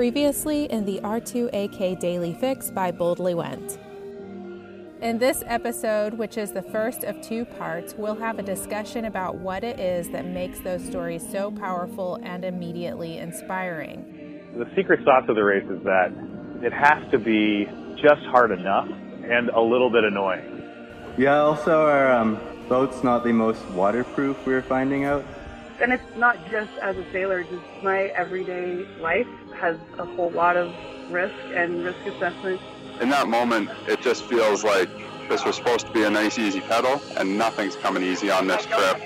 Previously in the R2AK Daily Fix by Boldly Went. In this episode, which is the first of two parts, we'll have a discussion about what it is that makes those stories so powerful and immediately inspiring. The secret sauce of the race is that it has to be just hard enough and a little bit annoying. Yeah, also our um, boat's not the most waterproof, we are finding out. And it's not just as a sailor, just my everyday life has a whole lot of risk and risk assessment. In that moment, it just feels like this was supposed to be a nice, easy pedal, and nothing's coming easy on this trip.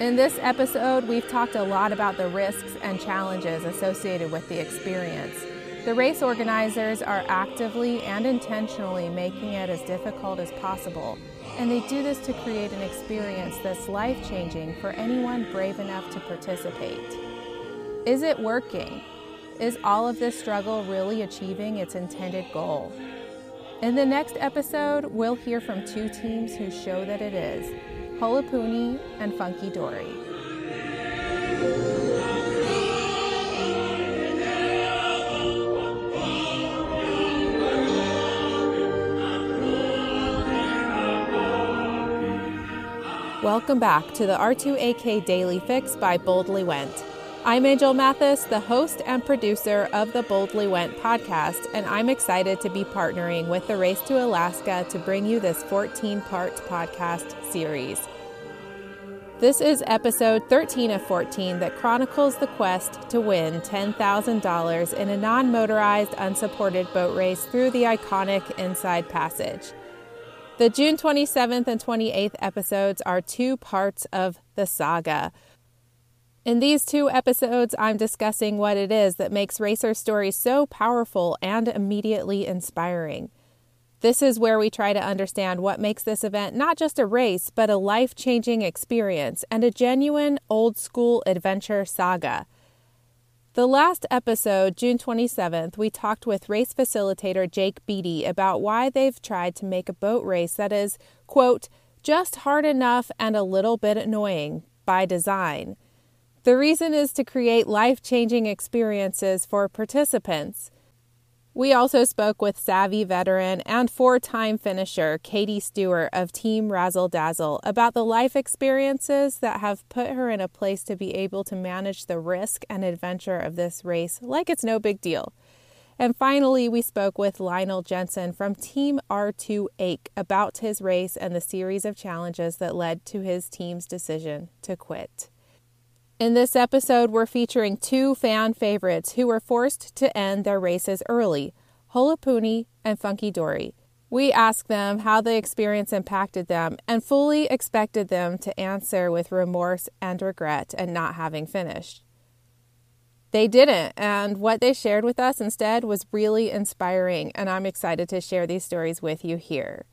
In this episode, we've talked a lot about the risks and challenges associated with the experience. The race organizers are actively and intentionally making it as difficult as possible, and they do this to create an experience that's life changing for anyone brave enough to participate. Is it working? Is all of this struggle really achieving its intended goal? In the next episode, we'll hear from two teams who show that it is Holopuni and Funky Dory. Welcome back to the R2AK Daily Fix by Boldly Went. I'm Angel Mathis, the host and producer of the Boldly Went podcast, and I'm excited to be partnering with the Race to Alaska to bring you this 14 part podcast series. This is episode 13 of 14 that chronicles the quest to win $10,000 in a non motorized, unsupported boat race through the iconic Inside Passage. The June 27th and 28th episodes are two parts of the saga. In these two episodes, I'm discussing what it is that makes racer stories so powerful and immediately inspiring. This is where we try to understand what makes this event not just a race, but a life changing experience and a genuine old school adventure saga. The last episode, June 27th, we talked with race facilitator Jake Beattie about why they've tried to make a boat race that is, quote, just hard enough and a little bit annoying by design. The reason is to create life changing experiences for participants. We also spoke with savvy veteran and four time finisher Katie Stewart of Team Razzle Dazzle about the life experiences that have put her in a place to be able to manage the risk and adventure of this race like it's no big deal. And finally, we spoke with Lionel Jensen from Team R2AKE about his race and the series of challenges that led to his team's decision to quit. In this episode, we're featuring two fan favorites who were forced to end their races early Holopuni and Funky Dory. We asked them how the experience impacted them and fully expected them to answer with remorse and regret at not having finished. They didn't, and what they shared with us instead was really inspiring, and I'm excited to share these stories with you here.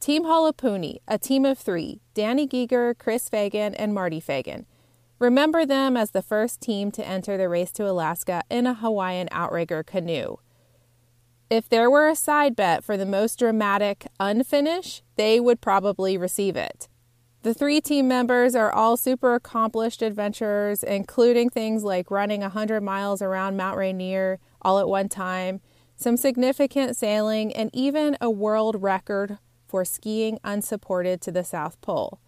Team Holopuni, a team of three Danny Giger, Chris Fagan, and Marty Fagan. Remember them as the first team to enter the race to Alaska in a Hawaiian outrigger canoe. If there were a side bet for the most dramatic unfinish, they would probably receive it. The three team members are all super accomplished adventurers, including things like running 100 miles around Mount Rainier all at one time, some significant sailing, and even a world record for skiing unsupported to the South Pole.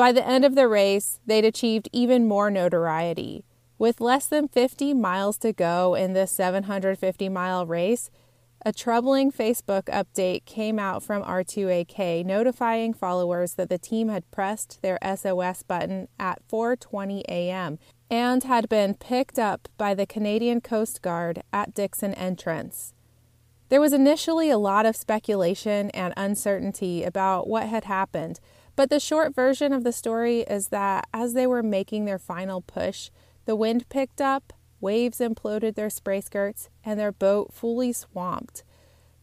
By the end of the race, they'd achieved even more notoriety. With less than 50 miles to go in this 750 mile race, a troubling Facebook update came out from R2AK notifying followers that the team had pressed their SOS button at 4:20 a.m. and had been picked up by the Canadian Coast Guard at Dixon Entrance. There was initially a lot of speculation and uncertainty about what had happened, but the short version of the story is that as they were making their final push, the wind picked up, waves imploded their spray skirts, and their boat fully swamped.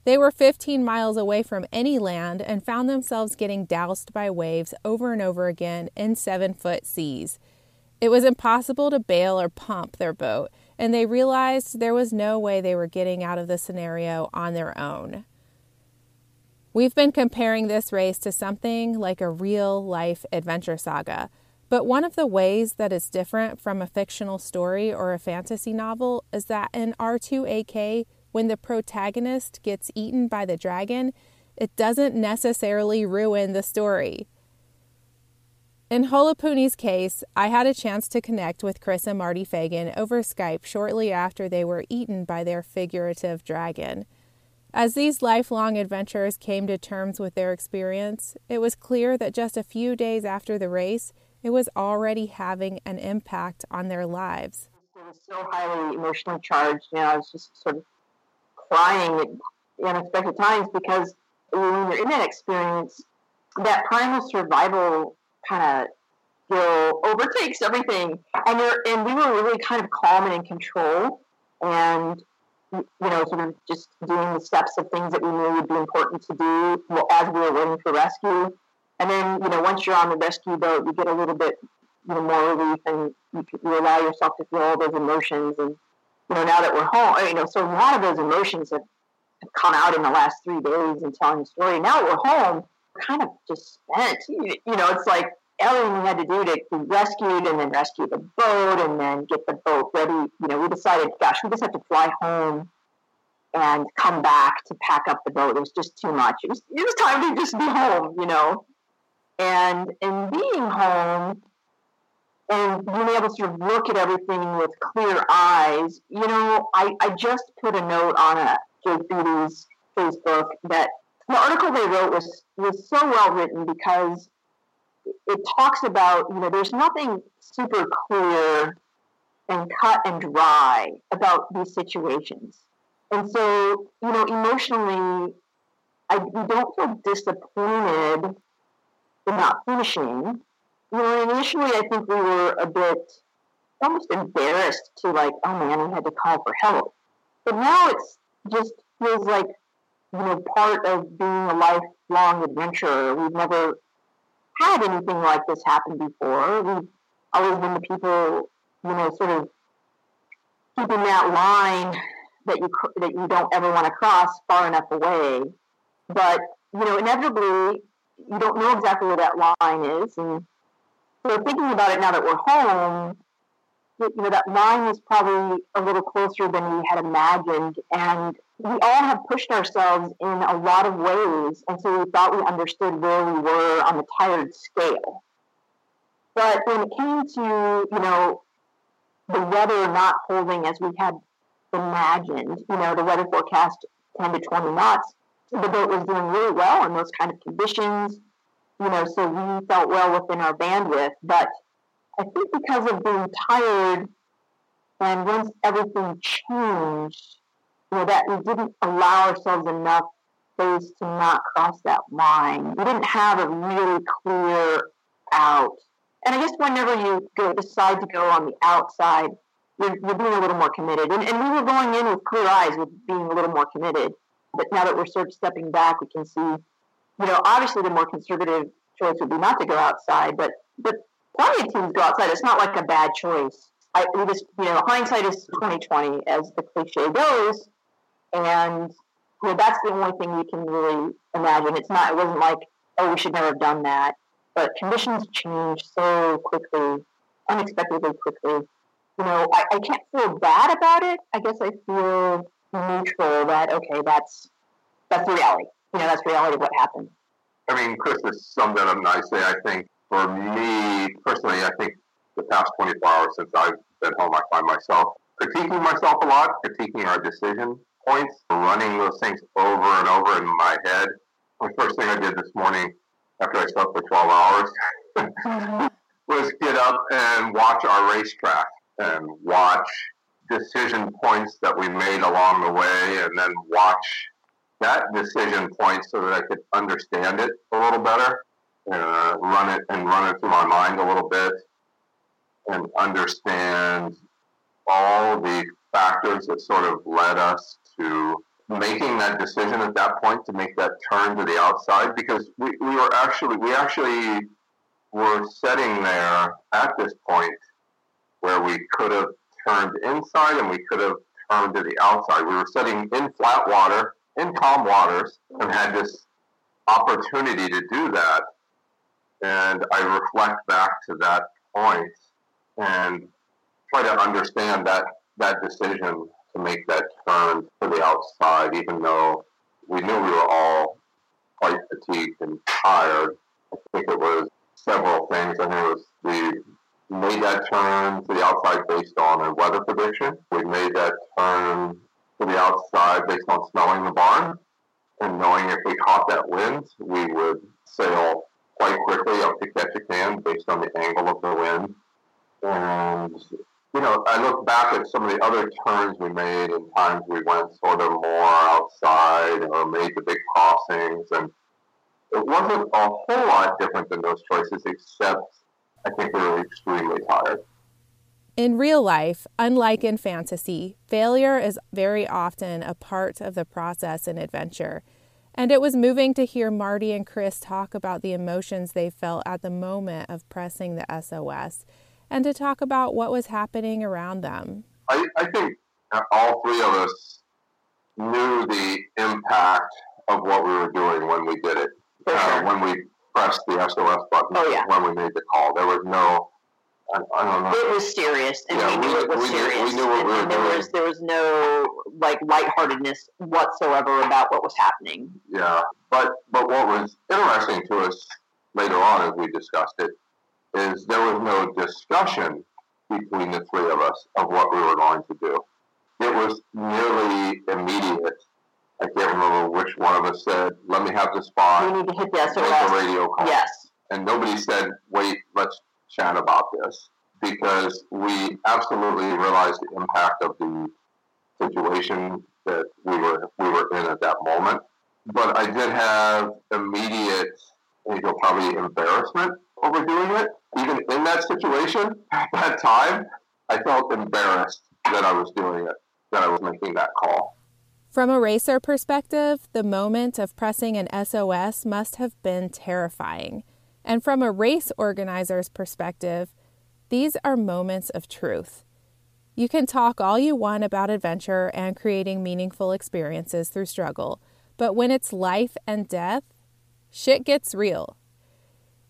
They were 15 miles away from any land and found themselves getting doused by waves over and over again in seven foot seas. It was impossible to bail or pump their boat, and they realized there was no way they were getting out of the scenario on their own. We've been comparing this race to something like a real life adventure saga, But one of the ways that is different from a fictional story or a fantasy novel is that in R2AK, when the protagonist gets eaten by the dragon, it doesn't necessarily ruin the story. In Holopuni's case, I had a chance to connect with Chris and Marty Fagan over Skype shortly after they were eaten by their figurative dragon. As these lifelong adventurers came to terms with their experience, it was clear that just a few days after the race, it was already having an impact on their lives. It was so highly emotionally charged, you know, I was just sort of crying at unexpected times because when you're in that experience, that primal survival kind of skill overtakes everything. And and we were really kind of calm and in control, and you know, sort of just doing the steps of things that we knew would be important to do as we were waiting for rescue. And then, you know, once you're on the rescue boat, you get a little bit, you know, more relief, and you, you allow yourself to feel all those emotions. And you know, now that we're home, you know, so a lot of those emotions have, have come out in the last three days in telling the story. Now that we're home, we're kind of just spent. You, you know, it's like everything we had to do to be rescued and then rescue the boat and then get the boat ready. You know, we decided, gosh, we just have to fly home and come back to pack up the boat. It was just too much. It was, it was time to just be home, you know. And in being home and being able to sort of look at everything with clear eyes, you know, I, I just put a note on a Jake Beattie's Facebook that the article they wrote was was so well written because it talks about, you know, there's nothing super clear and cut and dry about these situations. And so, you know, emotionally, I, we don't feel disappointed in not finishing. You know, initially, I think we were a bit almost embarrassed to like, oh man, we had to call for help. But now it's just feels like, you know, part of being a lifelong adventurer. We've never had anything like this happen before. We've always been the people, you know, sort of keeping that line that you that you don't ever want to cross far enough away. But you know, inevitably, you don't know exactly where that line is, and so thinking about it now that we're home, you know, that line was probably a little closer than we had imagined, and we all have pushed ourselves in a lot of ways, and so we thought we understood where we were on the tired scale. But when it came to, you know, the weather not holding as we had imagined, you know, the weather forecast 10 to 20 knots, the boat was doing really well in those kind of conditions, you know, so we felt well within our bandwidth. But I think because of being tired and once everything changed, you know, that we didn't allow ourselves enough space to not cross that line. We didn't have a really clear out. And I guess whenever you go, decide to go on the outside, you're, you're being a little more committed. And, and we were going in with clear eyes with being a little more committed. But now that we're sort of stepping back, we can see, you know, obviously the more conservative choice would be not to go outside, but but plenty of teams go outside. It's not like a bad choice. I we just you know hindsight is twenty twenty as the cliche goes, and you know, that's the only thing we can really imagine. It's not. It wasn't like, oh, we should never have done that. But conditions change so quickly, unexpectedly quickly. You know, I, I can't feel bad about it. I guess I feel neutral that okay, that's that's reality. You know, that's reality of what happened. I mean, Chris has summed that up nicely. I think for me personally, I think the past 24 hours since I've been home, I find myself critiquing myself a lot, critiquing our decision points, running those things over and over in my head. The first thing I did this morning after I slept for 12 hours was get up and watch our racetrack and watch decision points that we made along the way and then watch that decision point so that I could understand it a little better, uh, run it and run it through my mind a little bit and understand all the factors that sort of led us to making that decision at that point to make that turn to the outside because we, we were actually we actually were sitting there at this point where we could have turned inside and we could have turned to the outside. We were sitting in flat water, in calm waters, and had this opportunity to do that. And I reflect back to that and try to understand that that decision to make that turn to the outside, even though we knew we were all quite fatigued and tired. I think it was several things. I think it was we made that turn to the outside based on a weather prediction. We made that turn to the outside based on smelling the barn and knowing if we caught that wind, we would sail quite quickly up to Ketchikan based on the angle of the wind. And, you know, I look back at some of the other turns we made and times we went sort of more outside or made the big crossings. And it wasn't a whole lot different than those choices, except I think we were extremely tired. In real life, unlike in fantasy, failure is very often a part of the process in adventure. And it was moving to hear Marty and Chris talk about the emotions they felt at the moment of pressing the SOS and to talk about what was happening around them. I, I think all three of us knew the impact of what we were doing when we did it. Uh, when we pressed the SOS button, Oh, yeah. when we made the call, there was no, I, I don't know. It was serious, and Yeah, we knew we- it was we knew- we serious. knew what and, we were and there doing. was there was no like lightheartedness whatsoever about what was happening. Yeah, but but what was interesting to us later on as we discussed it is there was no discussion between the three of us of what we were going to do. It was nearly immediate. I can't remember which one of us said, "Let me have the spot." We need to hit the Make SOS. radio call. Yes, And nobody said, "Wait, let's chat about this," because we absolutely realized the impact of the situation that we were we were in at that moment. But I did have immediate, you know, probably embarrassment over doing it. Even in that situation at that time, I felt embarrassed that I was doing it, that I was making that call. From a racer perspective, the moment of pressing an SOS must have been terrifying. And from a race organizer's perspective, these are moments of truth. You can talk all you want about adventure and creating meaningful experiences through struggle, but when it's life and death, shit gets real.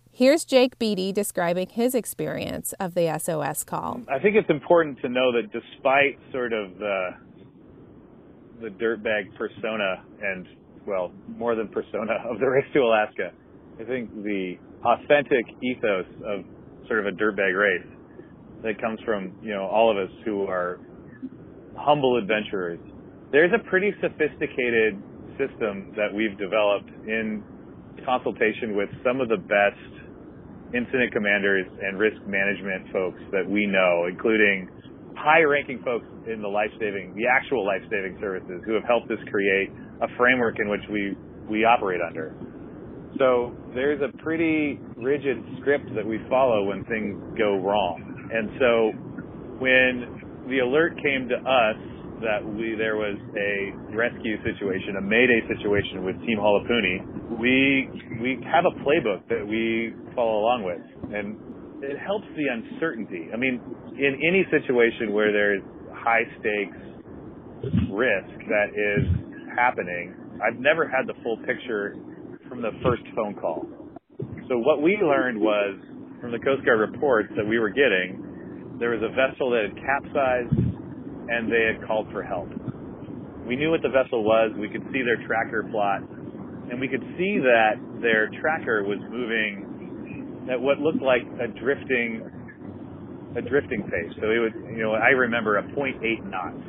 Here's Jake Beattie describing his experience of the SOS call. I think it's important to know that despite sort of the the dirtbag persona and well, more than persona of the race to Alaska, I think the authentic ethos of sort of a dirtbag race that comes from you know all of us who are humble adventurers. There's a pretty sophisticated system that we've developed in consultation with some of the best incident commanders and risk management folks that we know, including high ranking folks in the life saving, the actual life saving services who have helped us create a framework in which we, we operate under. So there's a pretty rigid script that we follow when things go wrong. And so when the alert came to us that we there was a rescue situation, a mayday situation with Team Holopuni, we we have a playbook that we follow along with, and it helps the uncertainty. I mean, in any situation where there's high stakes risk that is happening, I've never had the full picture from the first phone call. So what we learned was from the Coast Guard reports that we were getting, there was a vessel that had capsized and they had called for help. We knew what the vessel was. We could see their tracker plot and we could see that their tracker was moving at what looked like a drifting, a drifting pace. So it would, you know, I remember a 0.8 knots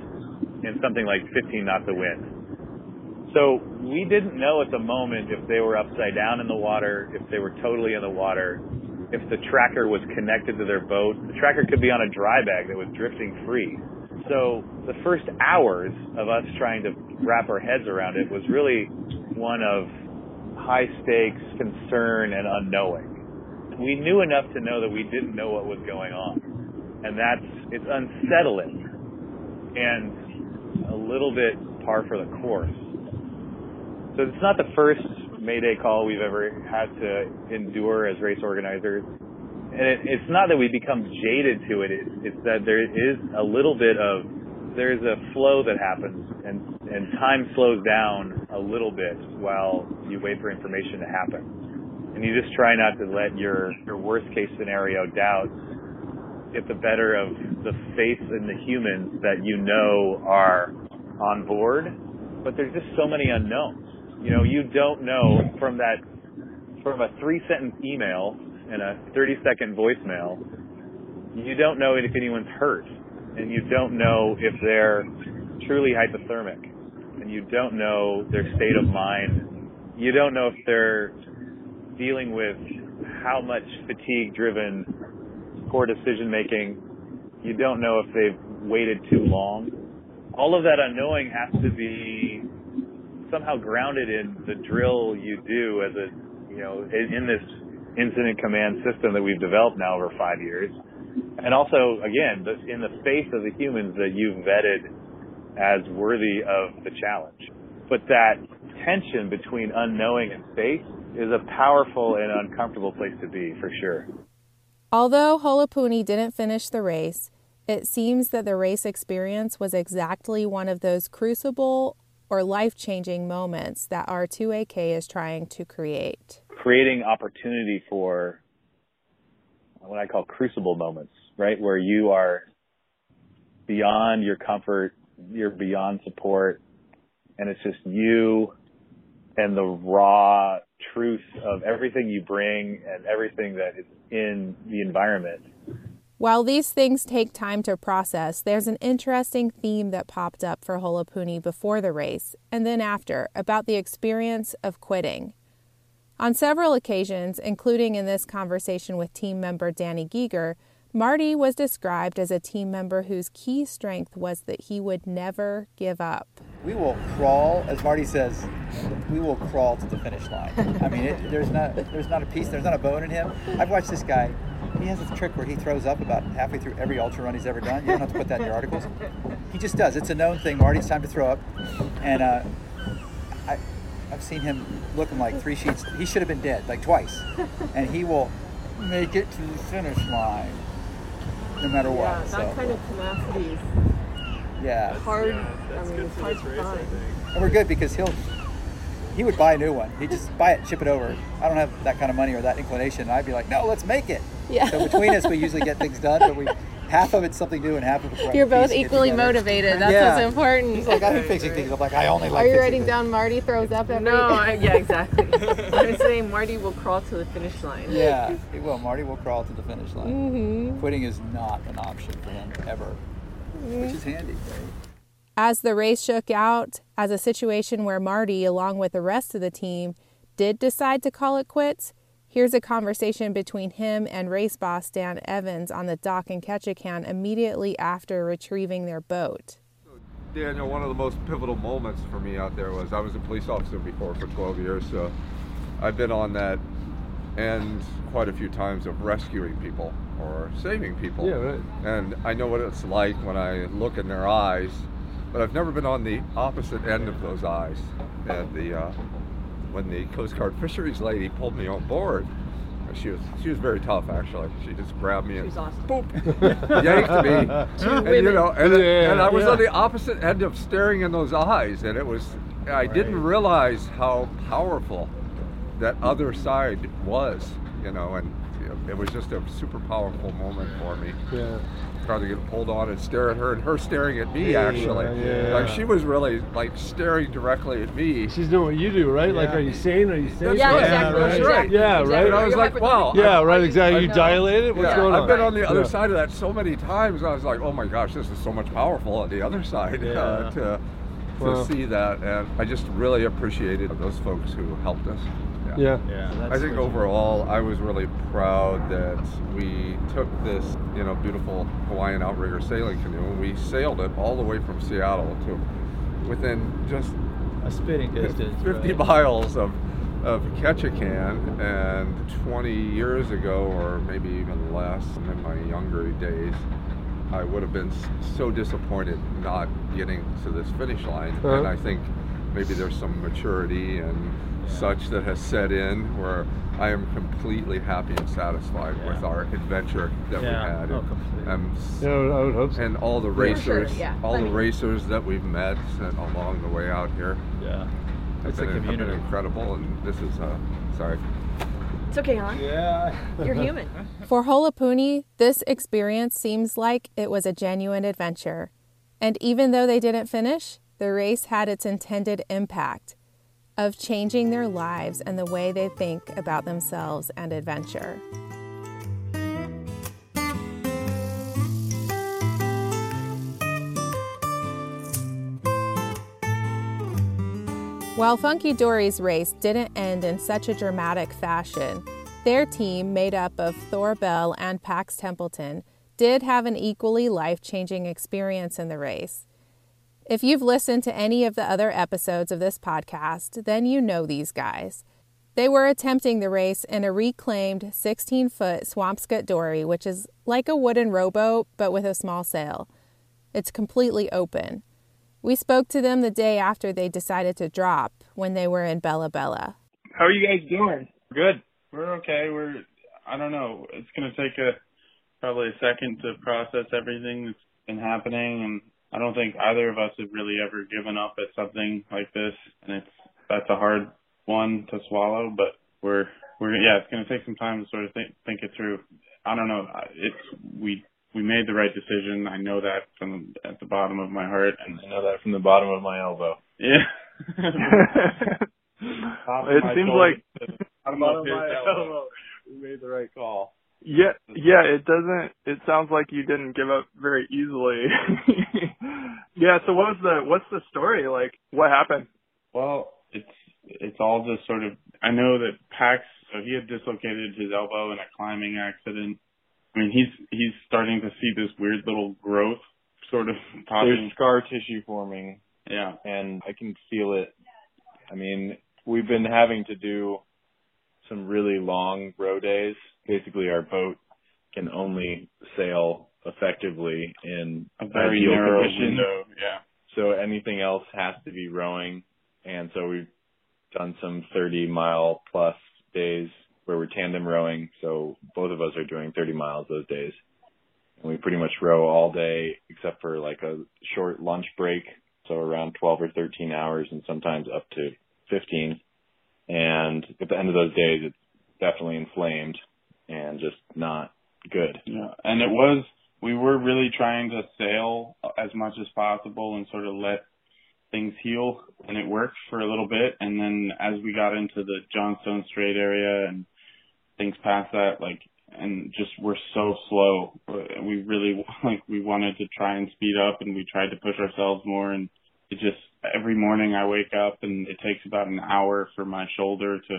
and something like 15 knots of wind. So we didn't know at the moment if they were upside down in the water, if they were totally in the water, if the tracker was connected to their boat. The tracker could be on a dry bag that was drifting free. So the first hours of us trying to wrap our heads around it was really one of high stakes, concern, and unknowing. We knew enough to know that we didn't know what was going on. And that's, it's unsettling and a little bit par for the course. So it's not the first Mayday call we've ever had to endure as race organizers. And it, it's not that we become jaded to it. It's, it's that there is a little bit of there's a flow that happens, and and time slows down a little bit while you wait for information to happen. And you just try not to let your your worst case scenario doubts get the better of the faith in the humans that you know are on board, but there's just so many unknowns. You know, you don't know from that, from a three sentence email and a 30 second voicemail, you don't know if anyone's hurt and you don't know if they're truly hypothermic and you don't know their state of mind. You don't know if they're dealing with how much fatigue driven poor decision making. You don't know if they've waited too long. All of that unknowing has to be somehow grounded in the drill you do as a, you know, in, in this incident command system that we've developed now over five years. And also, again, in the face of the humans that you've vetted as worthy of the challenge. But that tension between unknowing and faith is a powerful and uncomfortable place to be, for sure. Although Holopuni didn't finish the race, it seems that the race experience was exactly one of those crucible or life changing moments that R2AK is trying to create. Creating opportunity for what I call crucible moments, right? Where you are beyond your comfort, you're beyond support, and it's just you and the raw truth of everything you bring and everything that is in the environment. While these things take time to process, there's an interesting theme that popped up for Holopuni before the race and then after about the experience of quitting. On several occasions, including in this conversation with team member Danny Geiger, Marty was described as a team member whose key strength was that he would never give up. We will crawl, as Marty says, we will crawl to the finish line. I mean, it, there's not there's not a piece, there's not a bone in him. I've watched this guy. He has this trick where he throws up about halfway through every ultra run he's ever done. You don't have to put that in your articles. He just does. It's a known thing. Marty, it's time to throw up. And uh, I, I've seen him looking like three sheets. He should have been dead, like twice. And he will make it to the finish line no matter what. Yeah, that so. kind of tenacity is yeah. hard. I mean, it's hard to find. And we're good because he'll he would buy a new one. He'd just buy it, ship it over. I don't have that kind of money or that inclination. And I'd be like, no, let's make it. Yeah. So between us, we usually get things done, but we half of it's something new and half of it's You're both piecing equally motivated. That's Yeah. what's important. He's like, I've been fixing things. I'm like, I only like Are you writing things. down Marty throws up every No, I, yeah, exactly. I'm saying Marty will crawl to the finish line. Yeah, he will. Marty will crawl to the finish line. Mm-hmm. Quitting is not an option for him ever, which is handy. Right? As the race shook out, as a situation where Marty, along with the rest of the team, did decide to call it quits, here's a conversation between him and race boss Dan Evans on the dock in Ketchikan immediately after retrieving their boat. Daniel, one of the most pivotal moments for me out there was I was a police officer before for 12 years, so I've been on that end quite a few times of rescuing people or saving people. Yeah, right. And I know what it's like when I look in their eyes, but I've never been on the opposite end of those eyes. And the uh, when the Coast Guard fisheries lady pulled me on board, she was she was very tough actually. She just grabbed me and awesome. boop, yanked me, and you know, and, Yeah, and I was yeah. on the opposite end of staring in those eyes, and it was I didn't realize how powerful that other side was, you know, and it was just a super powerful moment for me. Yeah. Trying to get pulled on and stare at her, and her staring at me Yeah, actually. yeah. Like she was really like staring directly at me. She's doing what you do, right? Like, are you sane? Are you safe? That's Yeah, right. exactly. That's right. right. Yeah, Exactly. right. And I was You're like, wow. Yeah, I- right. Exactly. You dilated. What's yeah, going on? I've been on the other Yeah. side of that so many times. I was like, oh my gosh, this is so much powerful on the other side Yeah. uh, to to Wow. see that, and I just really appreciated those folks who helped us. Yeah. I think overall, I was really proud that we took this, you know, beautiful Hawaiian outrigger sailing canoe and we sailed it all the way from Seattle to within just A spitting distance. 50 right? miles of of Ketchikan, and 20 years ago, or maybe even less, in my younger days, I would have been so disappointed not getting to this finish line. Uh-huh. And I think maybe there's some maturity and such that has set in where I am completely happy and satisfied with our adventure that Yeah. we had. Oh, And- completely. and Yeah, I would- I would hope so. and all the For sure, racers, yeah. all the Plenty. racers that we've met and along the way out here Yeah. have It's a been, have been community. incredible. And this is, uh, sorry, It's okay, hon. Yeah. You're human. For Holopuni, this experience seems like it was a genuine adventure. And even though they didn't finish, the race had its intended impact of changing their lives and the way they think about themselves and adventure. While Funky Dory's race didn't end in such a dramatic fashion, their team, made up of Thor Bell and Pax Templeton, did have an equally life changing experience in the race. If you've listened to any of the other episodes of this podcast, then you know these guys. They were attempting the race in a reclaimed 16 foot Swampscott dory, which is like a wooden rowboat but with a small sail. It's completely open. We spoke to them the day after they decided to drop when they were in Bella Bella. How are you guys doing? Good. We're okay. We're I don't know. It's gonna take a probably a second to process everything that's been happening and I don't think either of us have really ever given up at something like this and it's that's a hard one to swallow, but we're we're yeah, it's gonna take some time to sort of think think it through. I don't know. It's we we made the right decision. I know that from at the bottom of my heart, and I know that from the bottom of my elbow. Yeah. it seems like bottom of his elbow. We made the right call. Yeah, yeah. It doesn't. It sounds like you didn't give up very easily. yeah. So what was the what's the story like? What happened? Well, it's it's all just sort of. I know that Pax. So he had dislocated his elbow in a climbing accident. I mean, he's he's starting to see this weird little growth sort of popping. There's scar tissue forming. Yeah. And I can feel it. I mean, we've been having to do some really long row days. Basically, our boat can only sail effectively in a very narrow conditions. window. Yeah. So anything else has to be rowing. And so we've done some 30 mile plus days where we're tandem rowing. So both of us are doing 30 miles those days. And we pretty much row all day except for like a short lunch break. So around 12 or 13 hours and sometimes up to 15. And at the end of those days, it's definitely inflamed and just not good. Yeah. And it was, we were really trying to sail as much as possible and sort of let things heal and it worked for a little bit. And then as we got into the Johnstone Strait area and things past that, like, and just we're so slow. We really like we wanted to try and speed up, and we tried to push ourselves more. And it just every morning I wake up, and it takes about an hour for my shoulder to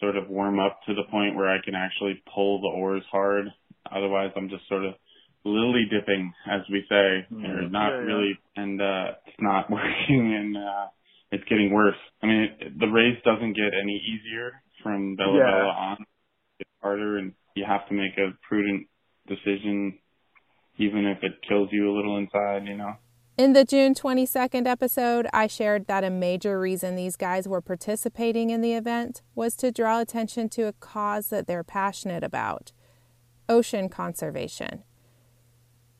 sort of warm up to the point where I can actually pull the oars hard. Otherwise, I'm just sort of lily dipping, as we say, or not Yeah, yeah. really, and uh it's not working, and uh it's getting worse. I mean, it, the race doesn't get any easier from Bella Yeah. Bella on. It's harder, and you have to make a prudent decision, even if it kills you a little inside. You know. In the June 22nd episode, I shared that a major reason these guys were participating in the event was to draw attention to a cause that they're passionate about ocean conservation.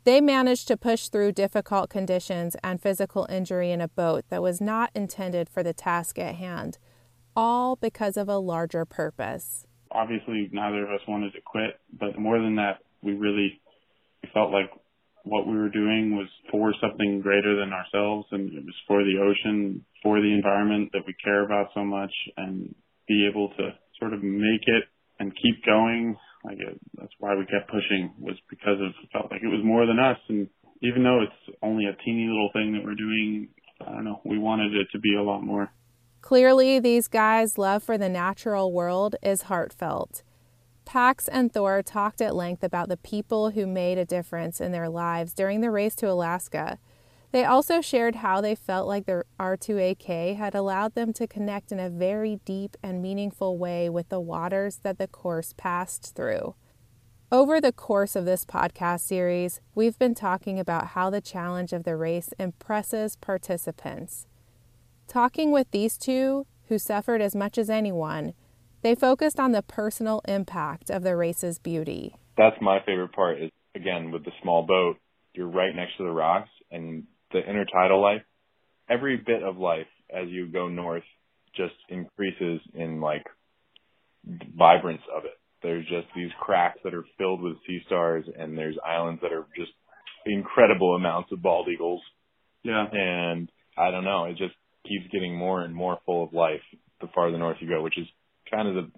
They managed to push through difficult conditions and physical injury in a boat that was not intended for the task at hand, all because of a larger purpose. obviously neither of us wanted to quit, but more than that, we really felt like what we were doing was for something greater than ourselves and it was for the ocean, for the environment that we care about so much and be able to sort of make it and keep going. Like it, that's why we kept pushing was because of it felt like it was more than us and even though it's only a teeny little thing that we're doing, I don't know, we wanted it to be a lot more. Clearly, these guys' love for the natural world is heartfelt. Pax and Thor talked at length about the people who made a difference in their lives during the race to Alaska. They also shared how they felt like their R2AK had allowed them to connect in a very deep and meaningful way with the waters that the course passed through. Over the course of this podcast series, we've been talking about how the challenge of the race impresses participants. Talking with these two, who suffered as much as anyone, they focused on the personal impact of the race's beauty. That's my favorite part is again with the small boat, you're right next to the rocks and the intertidal life. Every bit of life as you go north just increases in like vibrance of it. There's just these cracks that are filled with sea stars, and there's islands that are just incredible amounts of bald eagles. Yeah. And I don't know, it just keeps getting more and more full of life the farther north you go, which is kind of the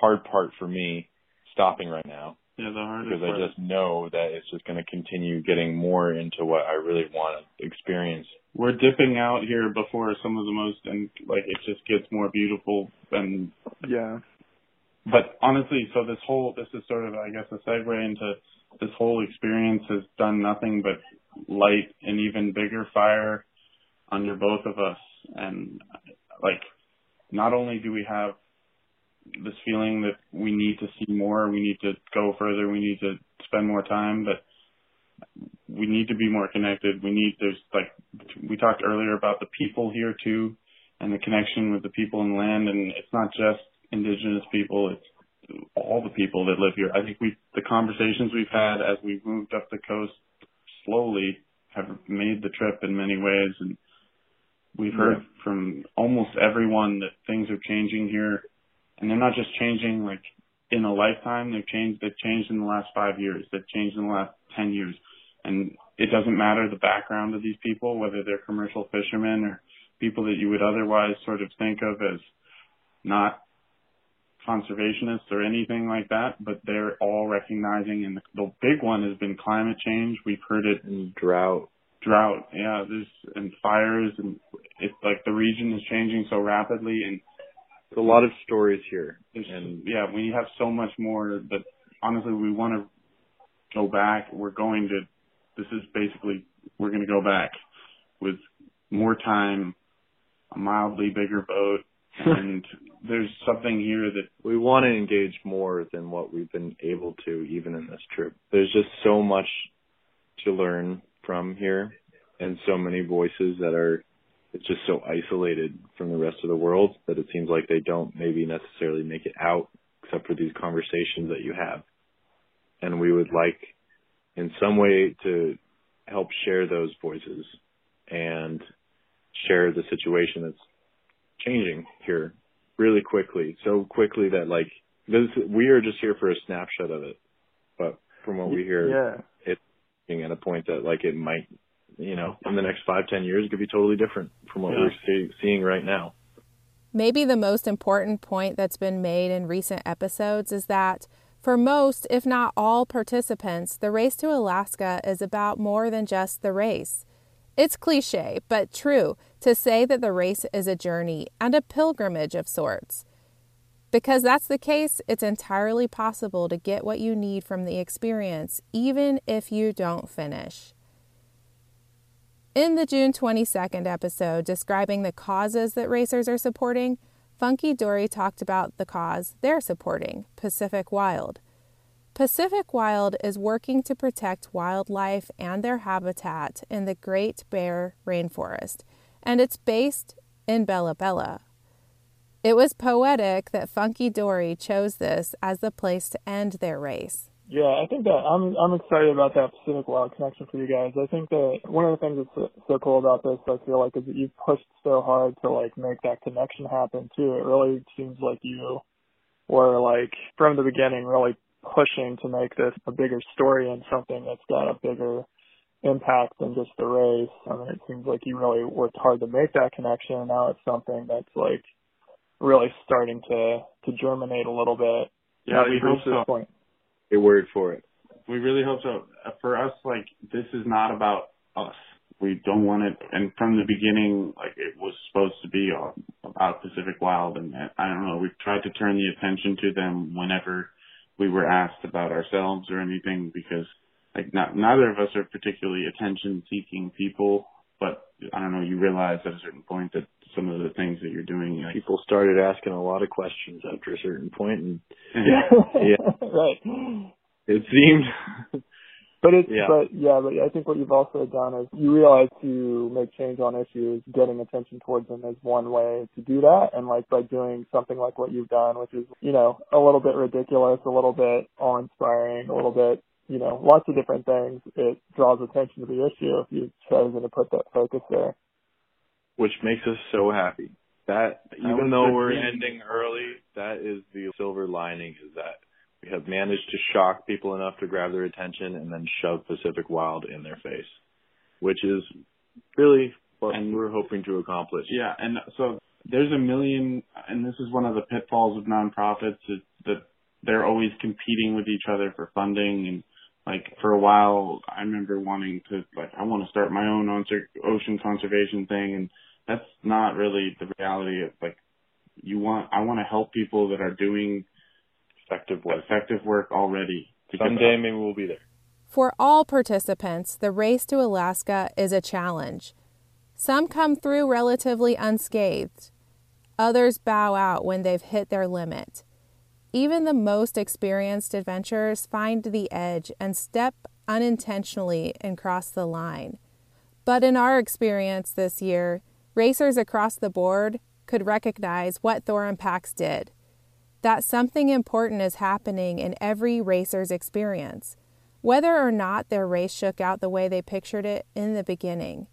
hard part for me stopping right now. Yeah, the hardest Because part. I just know that it's just going to continue getting more into what I really want to experience. we're dipping out here before some of the most and like it just gets more beautiful and Yeah. but honestly so this whole this is sort of i guess a segue into this whole experience has done nothing but light an even bigger fire under both of us and like not only do we have this feeling that we need to see more we need to go further we need to spend more time but we need to be more connected. We need there's like we talked earlier about the people here too and the connection with the people in the land and it's not just indigenous people, it's all the people that live here. I think we the conversations we've had as we've moved up the coast slowly have made the trip in many ways and we've heard from almost everyone that things are changing here and they're not just changing like in a lifetime, they've changed they've changed in the last five years, they've changed in the last ten years and it doesn't matter the background of these people, whether they're commercial fishermen or people that you would otherwise sort of think of as not conservationists or anything like that, but they're all recognizing and the, the big one has been climate change. We've heard it in drought. Drought, yeah, there's and fires and it's like the region is changing so rapidly and a lot of stories here. there's, And yeah, we have so much more that honestly we want to go back. We're going to, this is basically, we're going to go back with more time, a mildly bigger boat, and there's something here that we want to engage more than what we've been able to even in this trip. There's just so much to learn from here and so many voices that are it's just so isolated from the rest of the world that it seems like they don't maybe necessarily make it out except for these conversations that you have. And we would like in some way to help share those voices and share the situation that's changing here really quickly, so quickly that like this we are just here for a snapshot of it. But from what we hear, Yeah. it's being at a point that like it might, you know, in the next five ten years, it could be totally different from what Yeah. we're see, seeing right now. Maybe the most important point that's been made in recent episodes is that for most, if not all participants, the race to Alaska is about more than just the race. It's cliche, but true to say that the race is a journey and a pilgrimage of sorts. Because that's the case, it's entirely possible to get what you need from the experience, even if you don't finish. In the June 22nd episode describing the causes that racers are supporting, Funky Dory talked about the cause they're supporting Pacific Wild. Pacific Wild is working to protect wildlife and their habitat in the Great Bear Rainforest, and it's based in Bella Bella. It was poetic that Funky Dory chose this as the place to end their race. Yeah, I think that I'm I'm excited about that Pacific Wild connection for you guys. I think that one of the things that's so, cool about this, I feel like, is that you've pushed so hard to like make that connection happen too. It really seems like you were like from the beginning really pushing to make this a bigger story and something that's got a bigger impact than just the race. I mean, it seems like you really worked hard to make that connection, and now it's something that's like really starting to to germinate a little bit. Yeah, we hope so. point. A word for it. we really hope so. For us, like this is not about us. We don't want it. And from the beginning, like it was supposed to be about Pacific Wild, and I don't know. We've tried to turn the attention to them whenever we were asked about ourselves or anything, because like not neither of us are particularly attention-seeking people. But I don't know. You realize at a certain point that some of the things that you're doing, like People started asking a lot of questions after a certain point, and yeah. yeah, right. it seemed. But it's Yeah. but yeah, but I think what you've also done is you realize to make change on issues, getting attention towards them is one way to do that. And like by doing something like what you've done, which is, you know, a little bit ridiculous, a little bit awe inspiring, a little bit, you know, lots of different things, it draws attention to the issue if you've chosen to put that focus there. Which makes us so happy. That even though we're ending early, that is the silver lining is that we have managed to shock people enough to grab their attention and then shove Pacific Wild in their face, which is really what And- we're hoping to accomplish. Yeah, and so there's a million, and this is one of the pitfalls of nonprofits is that they're always competing with each other for funding. And like for a while, I remember wanting to like I want to start my own oce- ocean conservation thing, and that's not really the reality. Of like you want, I want to help people that are doing effective work. Effective work already. to give Someday maybe we'll be there. For all participants, the race to Alaska is a challenge. Some come through relatively unscathed. Others bow out when they've hit their limit. Even the most experienced adventurers find the edge and step unintentionally and cross the line. But in our experience this year, racers across the board could recognize what Thorum Pax did. That something important is happening in every racer's experience, whether or not their race shook out the way they pictured it in the beginning.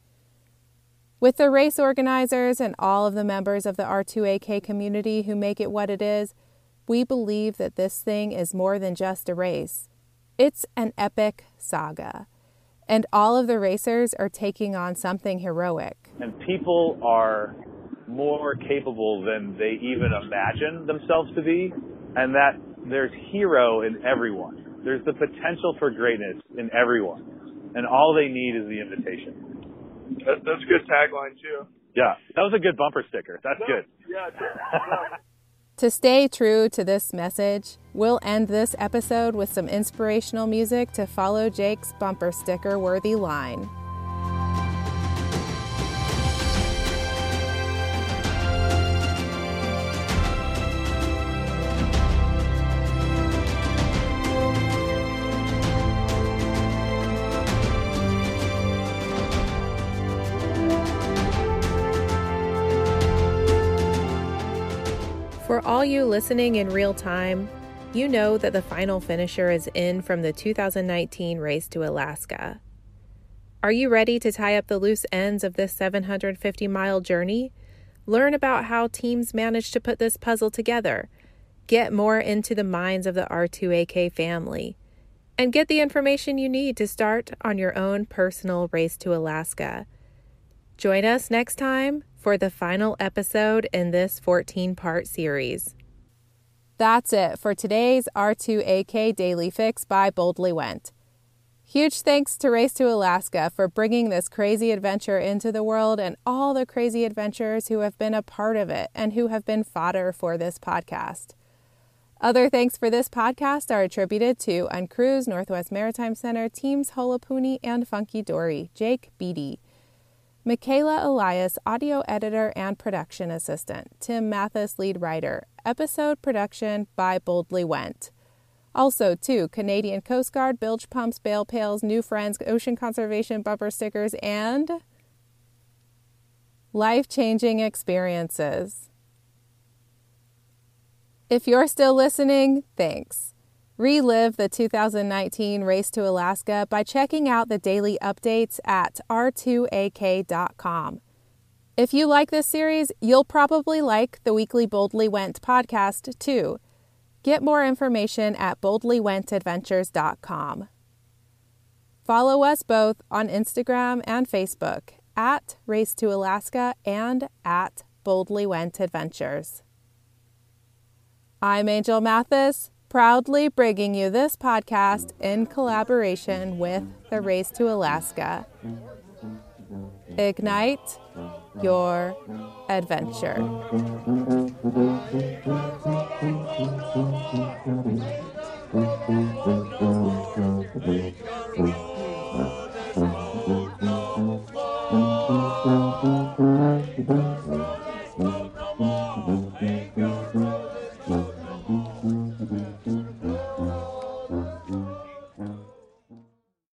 With the race organizers and all of the members of the R2AK community who make it what it is, we believe that this thing is more than just a race. It's an epic saga. And all of the racers are taking on something heroic. and people are more capable than they even imagine themselves to be, and that there's hero in everyone. There's the potential for greatness in everyone, and all they need is the invitation. That, that's a good tagline too. Yeah, that was a good bumper sticker. That's good. Yeah. To stay true to this message, we'll end this episode with some inspirational music to follow Jake's bumper sticker worthy line. All you listening in real time, you know that the final finisher is in from the 2019 race to Alaska. Are you ready to tie up the loose ends of this 750 mile journey? Learn about how teams managed to put this puzzle together, get more into the minds of the R2AK family, and get the information you need to start on your own personal race to Alaska. Join us next time for the final episode in this 14 part series. That's it for today's R2AK Daily Fix by Boldly Went. Huge thanks to Race to Alaska for bringing this crazy adventure into the world and all the crazy adventurers who have been a part of it and who have been fodder for this podcast. Other thanks for this podcast are attributed to Uncruise, Northwest Maritime Center, Teams Holopuni, and Funky Dory, Jake Beattie. Michaela Elias, audio editor and production assistant. Tim Mathis, lead writer. Episode production by Boldly Went. Also, to Canadian Coast Guard, bilge pumps, bail pails, new friends, ocean conservation bumper stickers, and life changing experiences. If you're still listening, thanks. Relive the 2019 Race to Alaska by checking out the daily updates at r2ak.com. If you like this series, you'll probably like the weekly Boldly Went podcast too. Get more information at boldlywentadventures.com. Follow us both on Instagram and Facebook at Race to Alaska and at Boldly Went Adventures. I'm Angel Mathis, proudly bringing you this podcast in collaboration with the Race to Alaska. Ignite your adventure.